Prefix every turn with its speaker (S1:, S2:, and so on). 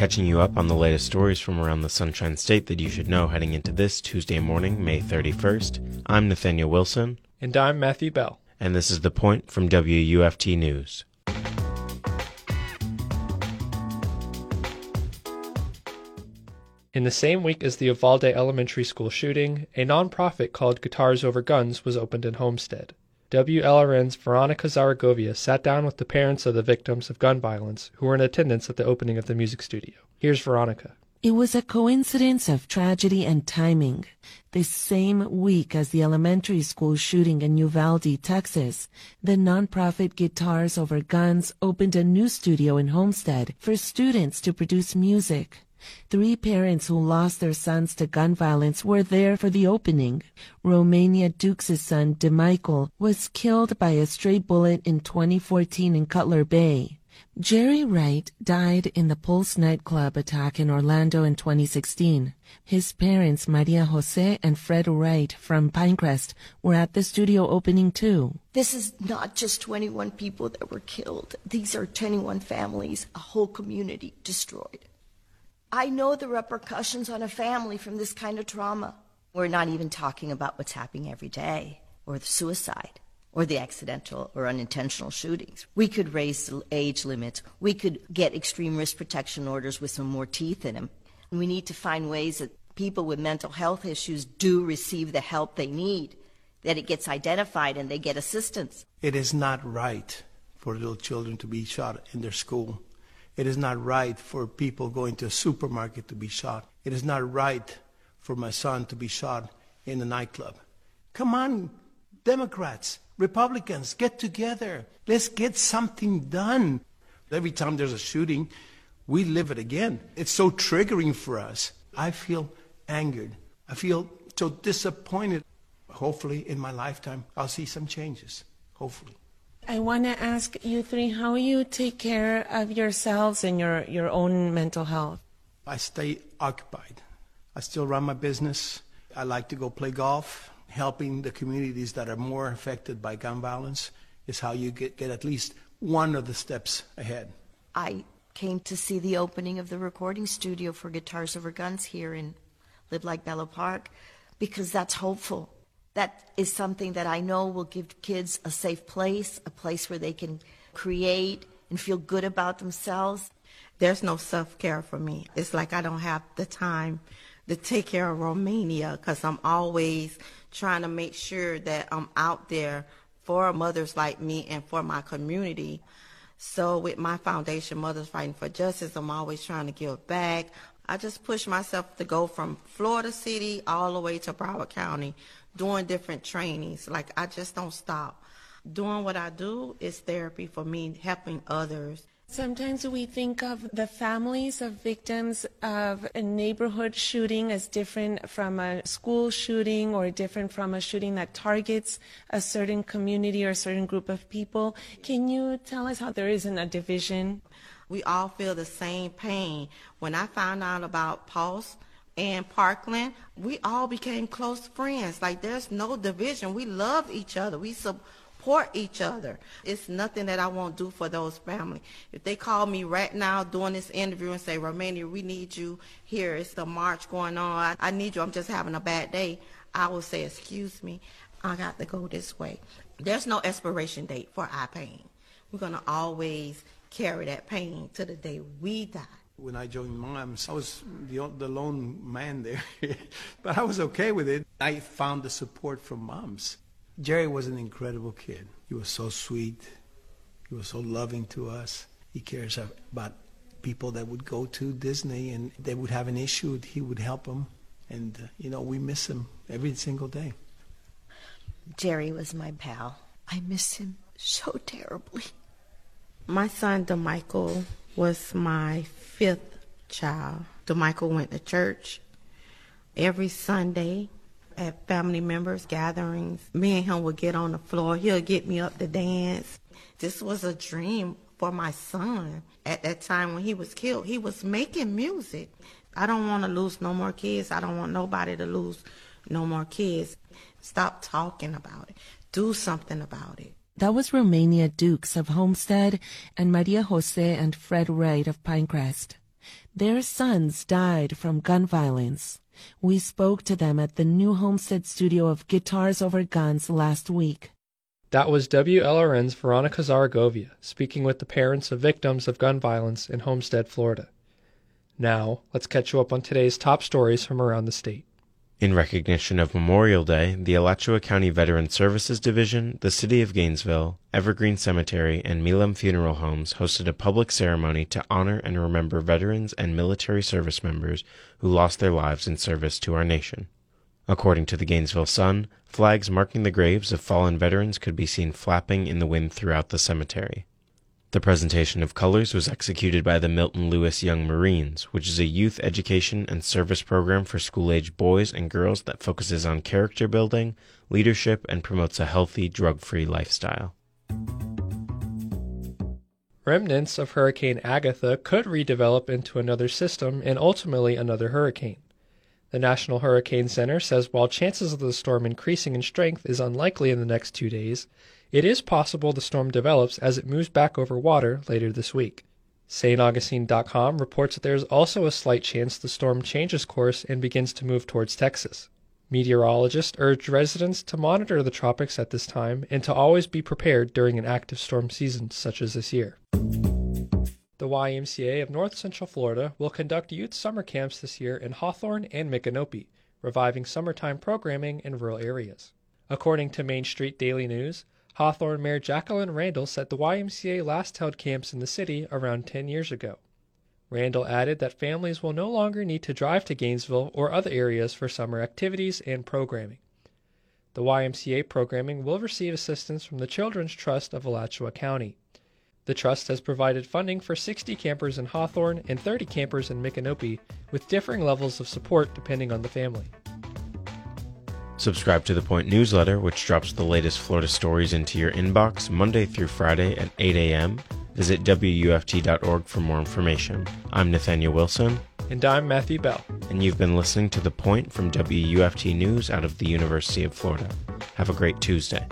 S1: catching you up on the latest stories from around the Sunshine State that you should know heading into this Tuesday morning, May 31st. I'm Nathaniel Wilson.
S2: And I'm Matthew Bell.
S1: And this is The Point from WUFT News.
S2: In the same week as the Uvalde Elementary School shooting, a nonprofit called Guitars Over Guns was opened in Homestead. WLRN's Veronica Zaragovia sat down with the parents of the victims of gun violence who were in attendance at the opening of the music studio. Here's Veronica.
S3: It was a coincidence of tragedy and timing. The same week as the elementary school shooting in Uvalde, Texas, the nonprofit Guitars Over Guns opened a new studio in Homestead for students to produce music. Three parents who lost their sons to gun violence were there for the opening. Romania Dukes' son, DeMichael, was killed by a stray bullet in 2014 in Cutler Bay. Jerry Wright died in the Pulse nightclub attack in Orlando in 2016. His parents, Maria Jose and Fred Wright from Pinecrest, were at the studio opening too.
S4: This is not just 21 people that were killed. These are 21 families, a whole community destroyed. I know the repercussions on a family from this kind of trauma. We're not even talking about what's happening every day, or the suicide, or the accidental or unintentional shootings. We could raise the age limits. We could get extreme risk protection orders with some more teeth in them. We need to find ways that people with mental health issues do receive the help they need, that it gets identified and they get assistance.
S5: It is not right for little children to be shot in their school it is not right for people going to a supermarket to be shot. It is not right for my son to be shot in a nightclub. Come on, Democrats, Republicans, get together. Let's get something done. Every time there's a shooting, we live it again. It's so triggering for us. I feel angered. I feel so disappointed. Hopefully, in my lifetime, I'll see some changes. Hopefully.
S3: I want to ask you three how you take care of yourselves and your, your own mental health.
S5: I stay occupied. I still run my business. I like to go play golf. Helping the communities that are more affected by gun violence is how you get, get at least one of the steps ahead.
S4: I came to see the opening of the recording studio for Guitars Over Guns here in Live Like Bella Park because that's hopeful that is something that I know will give kids a safe place, a place where they can create and feel good about themselves.
S6: There's no self care for me. It's like I don't have the time to take care of Romania because I'm always trying to make sure that I'm out there for mothers like me and for my community. So with my foundation, Mothers Fighting for Justice, I'm always trying to give back. I just push myself to go from Florida City all the way to Broward County doing different trainings. Like I just don't stop. Doing what I do is therapy for me, helping others.
S3: Sometimes we think of the families of victims of a neighborhood shooting as different from a school shooting or different from a shooting that targets a certain community or a certain group of people. Can you tell us how there isn't a division?
S6: We all feel the same pain. When I found out about Pulse, and Parkland, we all became close friends. Like there's no division. We love each other. We support each other. It's nothing that I won't do for those family. If they call me right now doing this interview and say, Romania, we need you here. It's the march going on. I need you. I'm just having a bad day. I will say, excuse me. I got to go this way. There's no expiration date for our pain. We're going to always carry that pain to the day we die
S5: when I joined Moms, I was the, the lone man there, but I was okay with it. I found the support from moms. Jerry was an incredible kid. He was so sweet. He was so loving to us. He cares about people that would go to Disney and they would have an issue. He would help them. And, uh, you know, we miss him every single day.
S4: Jerry was my pal. I miss him so terribly.
S6: My son, DeMichael, was my fifth child. DeMichael went to church every Sunday at family members' gatherings. Me and him would get on the floor. He'll get me up to dance. This was a dream for my son. At that time when he was killed, he was making music. I don't want to lose no more kids. I don't want nobody to lose no more kids. Stop talking about it. Do something about it.
S3: That was Romania Dukes of Homestead and Maria Jose and Fred Wright of Pinecrest. Their sons died from gun violence. We spoke to them at the new Homestead studio of Guitars Over Guns last week.
S2: That was WLRN's Veronica Zaragovia speaking with the parents of victims of gun violence in Homestead, Florida. Now, let's catch you up on today's top stories from around the state.
S1: In recognition of Memorial Day, the Alachua County Veteran Services Division, the City of Gainesville, Evergreen Cemetery, and Milam Funeral Homes hosted a public ceremony to honor and remember veterans and military service members who lost their lives in service to our nation. According to the Gainesville Sun, flags marking the graves of fallen veterans could be seen flapping in the wind throughout the cemetery. The presentation of colors was executed by the Milton Lewis Young Marines, which is a youth education and service program for school age boys and girls that focuses on character building, leadership, and promotes a healthy, drug free lifestyle.
S2: Remnants of Hurricane Agatha could redevelop into another system and ultimately another hurricane. The National Hurricane Center says while chances of the storm increasing in strength is unlikely in the next two days, it is possible the storm develops as it moves back over water later this week. StAugustine.com reports that there is also a slight chance the storm changes course and begins to move towards Texas. Meteorologists urge residents to monitor the tropics at this time and to always be prepared during an active storm season such as this year. The YMCA of North Central Florida will conduct youth summer camps this year in Hawthorne and Micanopy, reviving summertime programming in rural areas. According to Main Street Daily News, Hawthorne Mayor Jacqueline Randall said the YMCA last held camps in the city around 10 years ago. Randall added that families will no longer need to drive to Gainesville or other areas for summer activities and programming. The YMCA programming will receive assistance from the Children's Trust of Alachua County. The trust has provided funding for 60 campers in Hawthorne and 30 campers in Micanopy, with differing levels of support depending on the family.
S1: Subscribe to the Point newsletter, which drops the latest Florida stories into your inbox Monday through Friday at 8 a.m. Visit WUFT.org for more information. I'm Nathaniel Wilson.
S2: And I'm Matthew Bell.
S1: And you've been listening to The Point from WUFT News out of the University of Florida. Have a great Tuesday.